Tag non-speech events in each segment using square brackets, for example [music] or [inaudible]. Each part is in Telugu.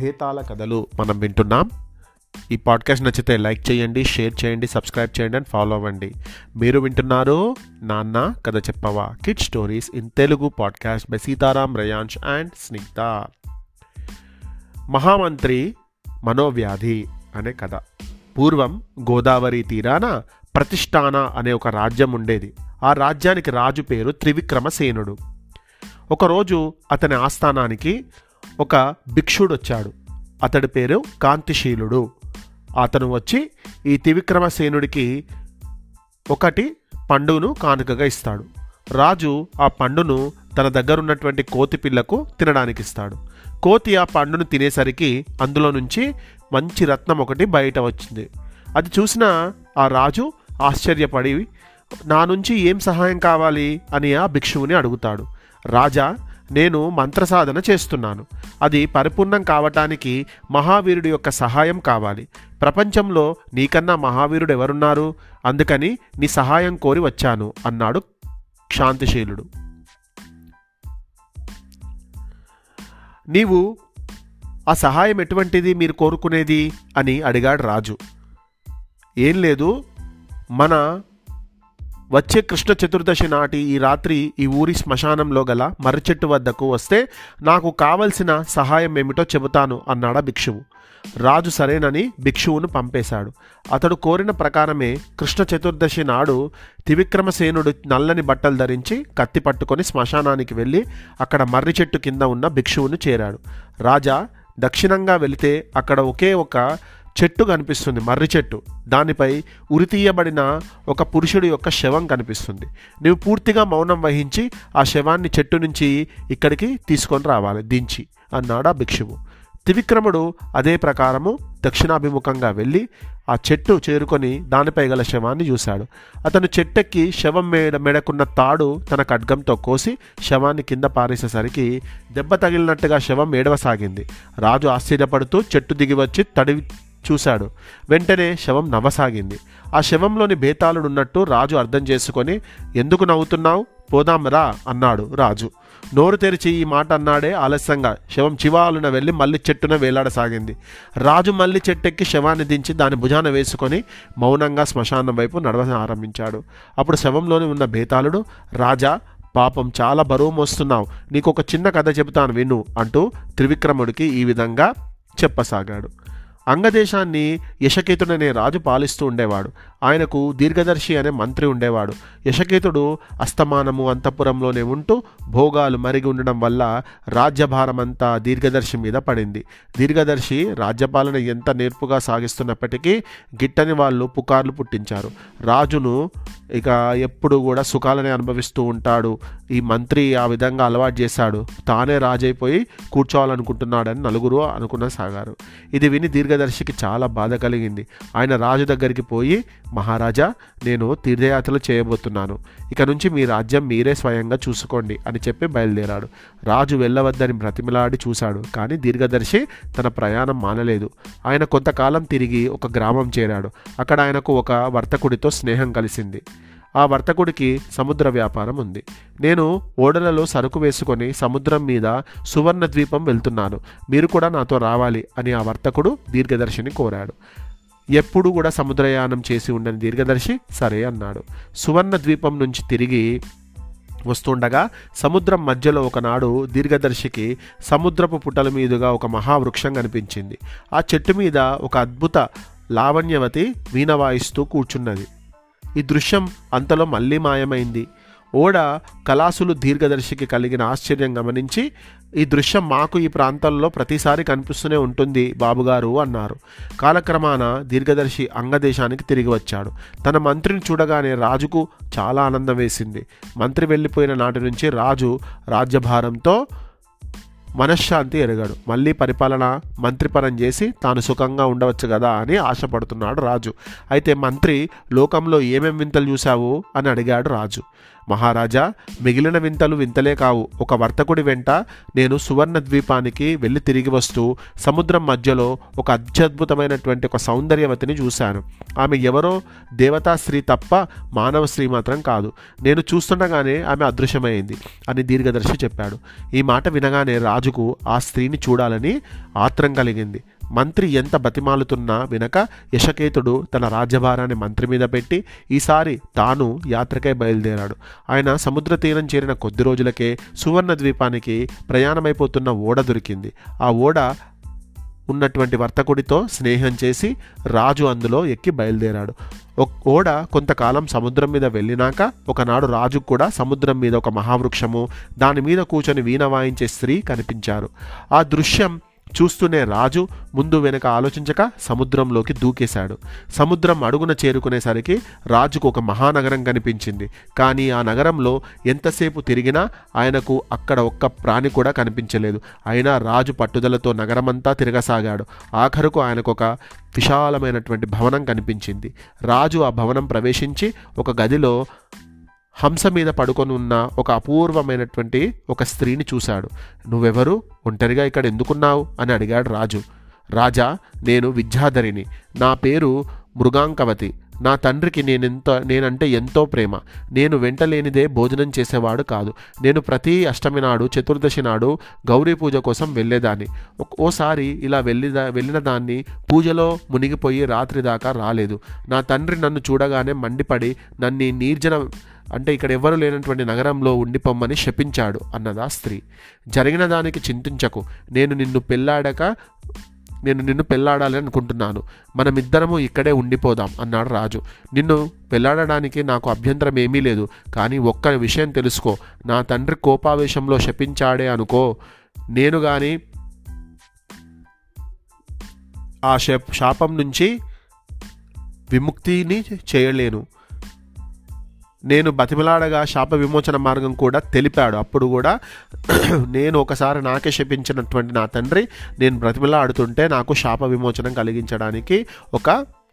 భేతాల కథలు మనం వింటున్నాం. ఈ పాడ్కాస్ట్ నచ్చితే లైక్ చేయండి షేర్ చేయండి సబ్స్క్రైబ్ చేయండి అండ్ ఫాలో అవ్వండి. మీరు వింటున్నారు నాన్న కథ చెప్పవా kid stories in Telugu podcast by Sitaram Rayansh and Snigdha. మహామంత్రి మనోవ్యాధి అనే కథ. పూర్వం గోదావరి తీరాన ప్రతిష్టాన అనే ఒక రాజ్యం ఉండేది. ఆ రాజ్యానికి రాజు పేరు త్రివిక్రమసేనుడు. ఒకరోజు అతని ఆస్థానానికి ఒక భిక్షుడు వచ్చాడు అతడి పేరు కాంతిశీలుడు. అతను వచ్చి ఈ త్రివిక్రమసేనుడికి ఒకటి పండును కానుకగా ఇస్తాడు. రాజు ఆ పండును తన దగ్గర ఉన్నటువంటి కోతి పిల్లకు తినడానికి ఇస్తాడు కోతి ఆ పండును తినేసరికి అందులో నుంచి మంచి రత్నం ఒకటి బయట వచ్చింది. అది చూసిన ఆ రాజు ఆశ్చర్యపడి నా నుంచి ఏం సహాయం కావాలి? అని ఆ భిక్షువుని అడుగుతాడు. రాజా నేను మంత్రసాధన చేస్తున్నాను. అది పరిపూర్ణం కావటానికి మహావీరుడి యొక్క సహాయం కావాలి. ప్రపంచంలో నీకన్నా మహావీరుడు ఎవరున్నారు అందుకని నీ సహాయం కోరి వచ్చాను అన్నాడు శాంతిశీలుడు. నీవు ఆ సహాయం ఎటువంటిది మీరు కోరుకునేది? అని అడిగాడు రాజు. ఏం లేదు మన వచ్చే కృష్ణ చతుర్దశి నాటి ఈ రాత్రి ఈ ఊరి శ్మశానంలో గల మర్రిచెట్టు వద్దకు వస్తే నాకు కావలసిన సహాయం ఏమిటో చెబుతాను అన్నాడా భిక్షువు. రాజు సరేనని భిక్షువును పంపేశాడు. అతడు కోరిన ప్రకారమే కృష్ణ చతుర్దశి నాడు త్రివిక్రమసేనుడు నల్లని బట్టలు ధరించి కత్తి పట్టుకొని శ్మశానానికి వెళ్ళి అక్కడ మర్రి చెట్టు కింద ఉన్న భిక్షువును చేరాడు. రాజా దక్షిణంగా వెళితే అక్కడ ఒకే ఒక చెట్టు కనిపిస్తుంది మర్రి చెట్టు. దానిపై ఉరితీయబడిన ఒక పురుషుడి యొక్క శవం కనిపిస్తుంది. నువ్వు పూర్తిగా మౌనం వహించి ఆ శవాన్ని చెట్టు నుంచి ఇక్కడికి తీసుకొని రావాలి దించి అన్నాడు ఆ భిక్షువు. త్రివిక్రముడు అదే ప్రకారము దక్షిణాభిముఖంగా వెళ్ళి ఆ చెట్టు చేరుకొని దానిపై గల శవాన్ని చూశాడు. అతను చెట్టెక్కి శవం మేడ మెడకున్న తాడు తన ఖడ్గంతో కోసి శవాన్ని కింద పారేసేసరికి దెబ్బ తగిలినట్టుగా శవం ఏడవసాగింది రాజు ఆశ్చర్యపడుతూ చెట్టు దిగి వచ్చి తడివి చూశాడు. వెంటనే శవం నవ్వసాగింది. ఆ శవంలోని బేతాళుడు ఉన్నట్టు రాజు అర్థం చేసుకొని ఎందుకు నవ్వుతున్నావు? పోదాం రా అన్నాడు రాజు. నోరు తెరిచి ఈ మాట అన్నాడే ఆలస్యంగా. శవం చివాలున వెళ్ళి మల్లి చెట్టున వేలాడసాగింది. రాజు మల్లి చెట్టెక్కి శవాన్ని దించి దాని భుజాన వేసుకొని మౌనంగా శ్మశానం వైపు నడవ ఆరంభించాడు. అప్పుడు శవంలోని ఉన్న బేతాళుడు రాజా పాపం చాలా బరువు మోస్తున్నావు. నీకు ఒక చిన్న కథ చెబుతాను విను అంటూ త్రివిక్రముడికి ఈ విధంగా చెప్పసాగాడు. అంగదేశాన్ని యశకేతుడనే రాజు పాలిస్తూ ఉండేవాడు. ఆయనకు దీర్ఘదర్శి అనే మంత్రి ఉండేవాడు. యశకేతుడు అస్తమానము అంతఃపురంలోనే ఉంటూ భోగాలు మరిగి ఉండడం వల్ల రాజ్యభారమంతా దీర్ఘదర్శి మీద పడింది. దీర్ఘదర్శి రాజ్యపాలన ఎంత నేర్పుగా సాగిస్తున్నప్పటికీ గిట్టని వాళ్ళు పుకార్లు పుట్టించారు. రాజును ఇక ఎప్పుడు కూడా సుఖాలనే అనుభవిస్తూ ఉంటాడు. ఈ మంత్రి ఆ విధంగా అలవాటు చేశాడు. తానే రాజైపోయి కూర్చోవాలనుకుంటున్నాడని నలుగురు అనుకున్న సాగారు. ఇది విని దీర్ఘదర్శికి చాలా బాధ కలిగింది. ఆయన రాజు దగ్గరికి పోయి మహారాజా నేను తీర్థయాత్రలు చేయబోతున్నాను. ఇక నుంచి మీ రాజ్యం మీరే స్వయంగా చూసుకోండి అని చెప్పి బయలుదేరాడు. రాజు వెళ్ళవద్దని బ్రతిమలాడి చూశాడు కానీ దీర్ఘదర్శి తన ప్రయాణం మానలేదు. ఆయన కొంతకాలం తిరిగి ఒక గ్రామం చేరాడు. అక్కడ ఆయనకు ఒక వర్తకుడితో స్నేహం కలిసింది. ఆ వర్తకుడికి సముద్ర వ్యాపారం ఉంది. నేను ఓడలలో సరుకు వేసుకొని సముద్రం మీద సువర్ణ ద్వీపం వెళ్తున్నాను. మీరు కూడా నాతో రావాలి అని ఆ వర్తకుడు దీర్ఘదర్శిని కోరాడు. ఎప్పుడు కూడా సముద్రయానం చేసి ఉండని దీర్ఘదర్శి సరే అన్నాడు. సువర్ణ ద్వీపం నుంచి తిరిగి వస్తుండగా సముద్రం మధ్యలో ఒకనాడు దీర్ఘదర్శికి సముద్రపు పుటల మీదుగా ఒక మహావృక్షం కనిపించింది. ఆ చెట్టు మీద ఒక అద్భుత లావణ్యవతి వీణ వాయిస్తూ కూర్చున్నది. ఈ దృశ్యం అంతలో మళ్ళీ మాయమైంది. ఓడ కళాసులు దీర్ఘదర్శికి కలిగిన ఆశ్చర్యం గమనించి ఈ దృశ్యం మాకు ఈ ప్రాంతంలో ప్రతిసారి కనిపిస్తూనే ఉంటుంది బాబుగారు అన్నారు. కాలక్రమాన దీర్ఘదర్శి అంగదేశానికి తిరిగి వచ్చాడు. తన మంత్రిని చూడగానే రాజుకు చాలా ఆనందం వేసింది. మంత్రి వెళ్ళిపోయిన నాటి నుంచి రాజు రాజ్యభారంతో మనశ్శాంతి ఎరగాడు. మళ్ళీ పరిపాలన మంత్రిపరం చేసి తాను సుఖంగా ఉండవచ్చు కదా అని ఆశపడుతున్నాడు రాజు. అయితే మంత్రి లోకంలో ఏమేం వింతలు చూశావు? అని అడిగాడు రాజు. మహారాజా మిగిలిన వింతలు వింతలే కావు. ఒక వర్తకుడి వెంట నేను సువర్ణ ద్వీపానికి వెళ్ళి తిరిగి వస్తూ సముద్రం మధ్యలో ఒక అత్యద్భుతమైనటువంటి ఒక సౌందర్యవతిని చూశాను. ఆమె ఎవరో దేవతా స్త్రీ తప్ప మానవ స్త్రీ మాత్రం కాదు. నేను చూస్తుండగానే ఆమె అదృశ్యమైంది అని దీర్ఘదర్శి చెప్పాడు. ఈ మాట వినగానే రాజుకు ఆ స్త్రీని చూడాలని ఆత్రం కలిగింది. మంత్రి ఎంత బతిమాలుతున్నా వినక యశకేతుడు తన రాజ్యభారాన్ని మంత్రి మీద పెట్టి ఈసారి తాను యాత్రకై బయలుదేరాడు. ఆయన సముద్ర తీరం చేరిన కొద్ది రోజులకే సువర్ణ ద్వీపానికి ప్రయాణమైపోతున్న ఓడ దొరికింది. ఆ ఓడ ఉన్నటువంటి వర్తకుడితో స్నేహం చేసి రాజు అందులో ఎక్కి బయలుదేరాడు. ఓడ కొంతకాలం సముద్రం మీద వెళ్ళినాక ఒకనాడు రాజు కూడా సముద్రం మీద ఒక మహావృక్షము దాని మీద కూర్చొని వీణ వాయించే స్త్రీ కనిపించారు. ఆ దృశ్యం చూస్తూనే రాజు ముందు వెనక ఆలోచించక సముద్రంలోకి దూకేశాడు. సముద్రం అడుగున చేరుకునేసరికి రాజుకు ఒక మహానగరం కనిపించింది. కానీ ఆ నగరంలో ఎంతసేపు తిరిగినా ఆయనకు అక్కడ ఒక్క ప్రాణి కూడా కనిపించలేదు. అయినా రాజు పట్టుదలతో నగరమంతా తిరగసాగాడు. ఆఖరుకు ఆయనకు ఒక విశాలమైనటువంటి భవనం కనిపించింది. రాజు ఆ భవనం ప్రవేశించి ఒక గదిలో హంస మీద పడుకొని ఉన్న ఒక అపూర్వమైనటువంటి ఒక స్త్రీని చూశాడు. నువ్వెవరు? ఒంటరిగా ఇక్కడ ఎందుకున్నావు? అని అడిగాడు రాజు. రాజా నేను విద్యాధరిని. నా పేరు మృగాంకవతి. నా తండ్రికి నేనెంత నేనంటే ఎంతో ప్రేమ. నేను వెంటలేనిదే భోజనం చేసేవాడు కాదు. నేను ప్రతి అష్టమి నాడు చతుర్దశి నాడు గౌరీ పూజ కోసం వెళ్ళేదాన్ని. ఓసారి ఇలా వెళ్ళి వెళ్ళిన దాన్ని పూజలో మునిగిపోయి రాత్రి దాకా రాలేదు. నా తండ్రి నన్ను చూడగానే మండిపడి నన్ను నీర్జన నిర్జన అంటే ఇక్కడ ఎవరు లేనటువంటి నగరంలో ఉండిపోమ్మని శపించాడు అన్నదా స్త్రీ. జరిగిన దానికి చింతించకు. నేను నిన్ను పెళ్ళాడక నేను నిన్ను పెళ్ళాడాలి అనుకుంటున్నాను. మనమిద్దరము ఇక్కడే ఉండిపోదాం అన్నాడు రాజు. నిన్ను పెళ్ళాడడానికి నాకు అభ్యంతరం ఏమీ లేదు. కానీ ఒక్క విషయం తెలుసుకో. నా తండ్రి కోపావేశంలో శపించాడే అనుకో. నేను కానీ ఆ శప్ శాపం నుంచి విముక్తిని చేయలేను. నేను బతిమలాడగా శాప విమోచన మార్గం కూడా తెలిపాడు. అప్పుడు కూడా [clears throat] నేను ఒకసారి నాకే శపించినటువంటి నా తండ్రి నేను బ్రతిమలాడుతుంటే నాకు శాప విమోచనం కలిగించడానికి ఒక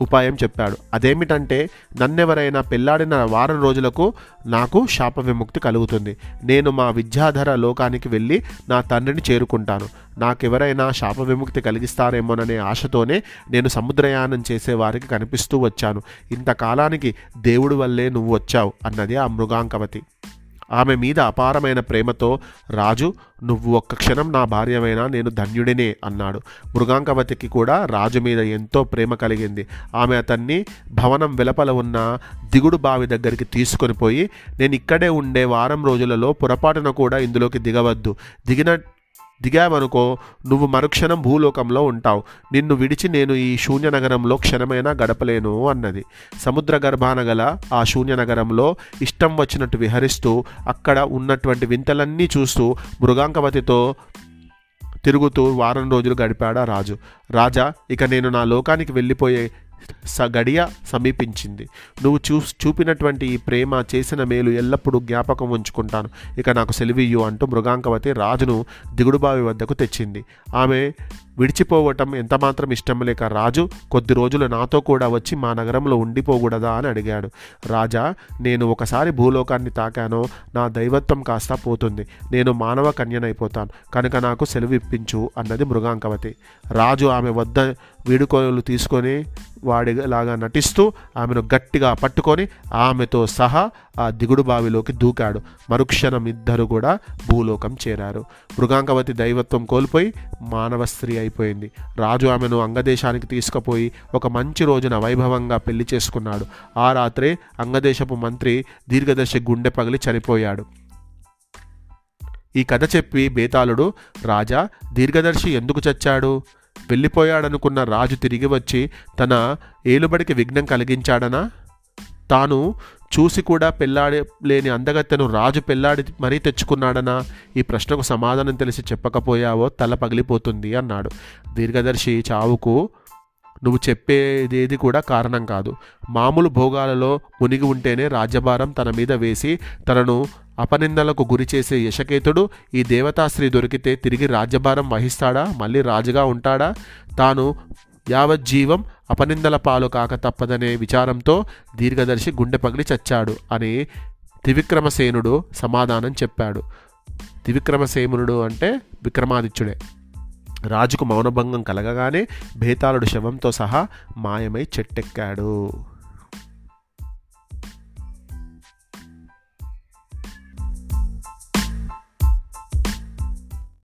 ఉపాయం చెప్పాడు. అదేమిటంటే నన్నెవరైనా పెళ్ళాడిన వారం రోజులకు నాకు శాప విముక్తి కలుగుతుంది. నేను మా విద్యాధర లోకానికి వెళ్ళి నా తండ్రిని చేరుకుంటాను. నాకెవరైనా శాప విముక్తి కలిగిస్తారేమోననే ఆశతోనే నేను సముద్రయానం చేసే వారికి కనిపిస్తూ వచ్చాను. ఇంతకాలానికి దేవుడి వల్లే నువ్వు వచ్చావు అన్నది ఆ మృగాంకవతి. ఆమె మీద అపారమైన ప్రేమతో రాజు నువ్వు ఒక్క క్షణం నా భార్యమైనా నేను ధన్యుడినే అన్నాడు. మృగాంకవతికి కూడా రాజు మీద ఎంతో ప్రేమ కలిగింది. ఆమె అతన్ని భవనం వెలపల ఉన్న దిగుడు బావి దగ్గరికి తీసుకొని పోయి నేను ఇక్కడే ఉండే వారం రోజులలో పొరపాటున కూడా ఇందులోకి దిగవద్దు. దిగిన దిగావనుకో నువ్వు మరుక్షణం భూలోకంలో ఉంటావు. నిన్ను విడిచి నేను ఈ శూన్య నగరంలో క్షణమైనా గడపలేను అన్నది. సముద్ర గర్భాన గల ఆ శూన్య నగరంలో ఇష్టం వచ్చినట్టు విహరిస్తూ అక్కడ ఉన్నటువంటి వింతలన్నీ చూస్తూ మృగాంకవతితో తిరుగుతూ వారం రోజులు గడిపాడా రాజు. రాజా ఇక నేను నా లోకానికి వెళ్ళిపోయే స గడియ సమీపించింది. నువ్వు చూ చూపినటువంటి ఈ ప్రేమ చేసిన మేలు ఎల్లప్పుడూ జ్ఞాపకం ఉంచుకుంటాను. ఇక నాకు సెలవియ్యు అంటూ మృగాంకవతి రాజును దిగుడుబావి వద్దకు తెచ్చింది. ఆమె విడిచిపోవటం ఎంతమాత్రం ఇష్టం లేక రాజు కొద్ది రోజులు నాతో కూడా వచ్చి మా నగరంలో ఉండిపోకూడదా అని అడిగాడు. రాజా నేను ఒకసారి భూలోకాన్ని తాకానో నా దైవత్వం కాస్త పోతుంది. నేను మానవ కన్యనైపోతాను. కనుక నాకు సెలవు ఇప్పించు అన్నది మృగాంకవతి. రాజు ఆమె వద్ద వీడుకోలు తీసుకొని వాడిలాగా నటిస్తూ ఆమెను గట్టిగా పట్టుకొని ఆమెతో సహా ఆ దిగుడు బావిలోకి దూకాడు. మరుక్షణం ఇద్దరు కూడా భూలోకం చేరారు. మృగాంకవతి దైవత్వం కోల్పోయి మానవ స్త్రీ అయిపోయింది. రాజు ఆమెను అంగదేశానికి తీసుకుపోయి ఒక మంచి రోజున వైభవంగా పెళ్ళి చేసుకున్నాడు. ఆ రాత్రే అంగదేశపు మంత్రి దీర్ఘదర్శి గుండె పగిలి చనిపోయాడు. ఈ కథ చెప్పి బేతాళుడు రాజా దీర్ఘదర్శి ఎందుకు చచ్చాడు? వెళ్ళిపోయాడనుకున్న రాజు తిరిగి వచ్చి తన ఏలుబడికి విఘ్నం కలిగించాడనా? తాను చూసి కూడా పెళ్ళాడి లేని అందగత్తెను రాజు పెళ్ళాడి మరీ తెచ్చుకున్నాడనా? ఈ ప్రశ్నకు సమాధానం తెలిసి చెప్పకపోయావో తల పగిలిపోతుంది అన్నాడు. దీర్ఘదర్శి చావుకు నువ్వు చెప్పేదేది కూడా కారణం కాదు. మామూలు భోగాలలో మునిగి ఉంటేనే రాజ్యభారం తన మీద వేసి తనను అపనిందలకు గురి చేసే యశకేతుడు ఈ దేవతాశ్రీ దొరికితే తిరిగి రాజ్యభారం వహిస్తాడా? మళ్ళీ రాజుగా ఉంటాడా? తాను యావజ్జీవం అపనిందల పాలు కాక తప్పదనే విచారంతో దీర్ఘదర్శి గుండె పగిలి చచ్చాడు అని త్రివిక్రమసేనుడు సమాధానం చెప్పాడు. త్రివిక్రమసేనుడు అంటే విక్రమాదిత్యుడే. రాజుకు మౌనభంగం కలగగానే భేతాళుడు శవంతో సహా మాయమై చెట్టెక్కాడు.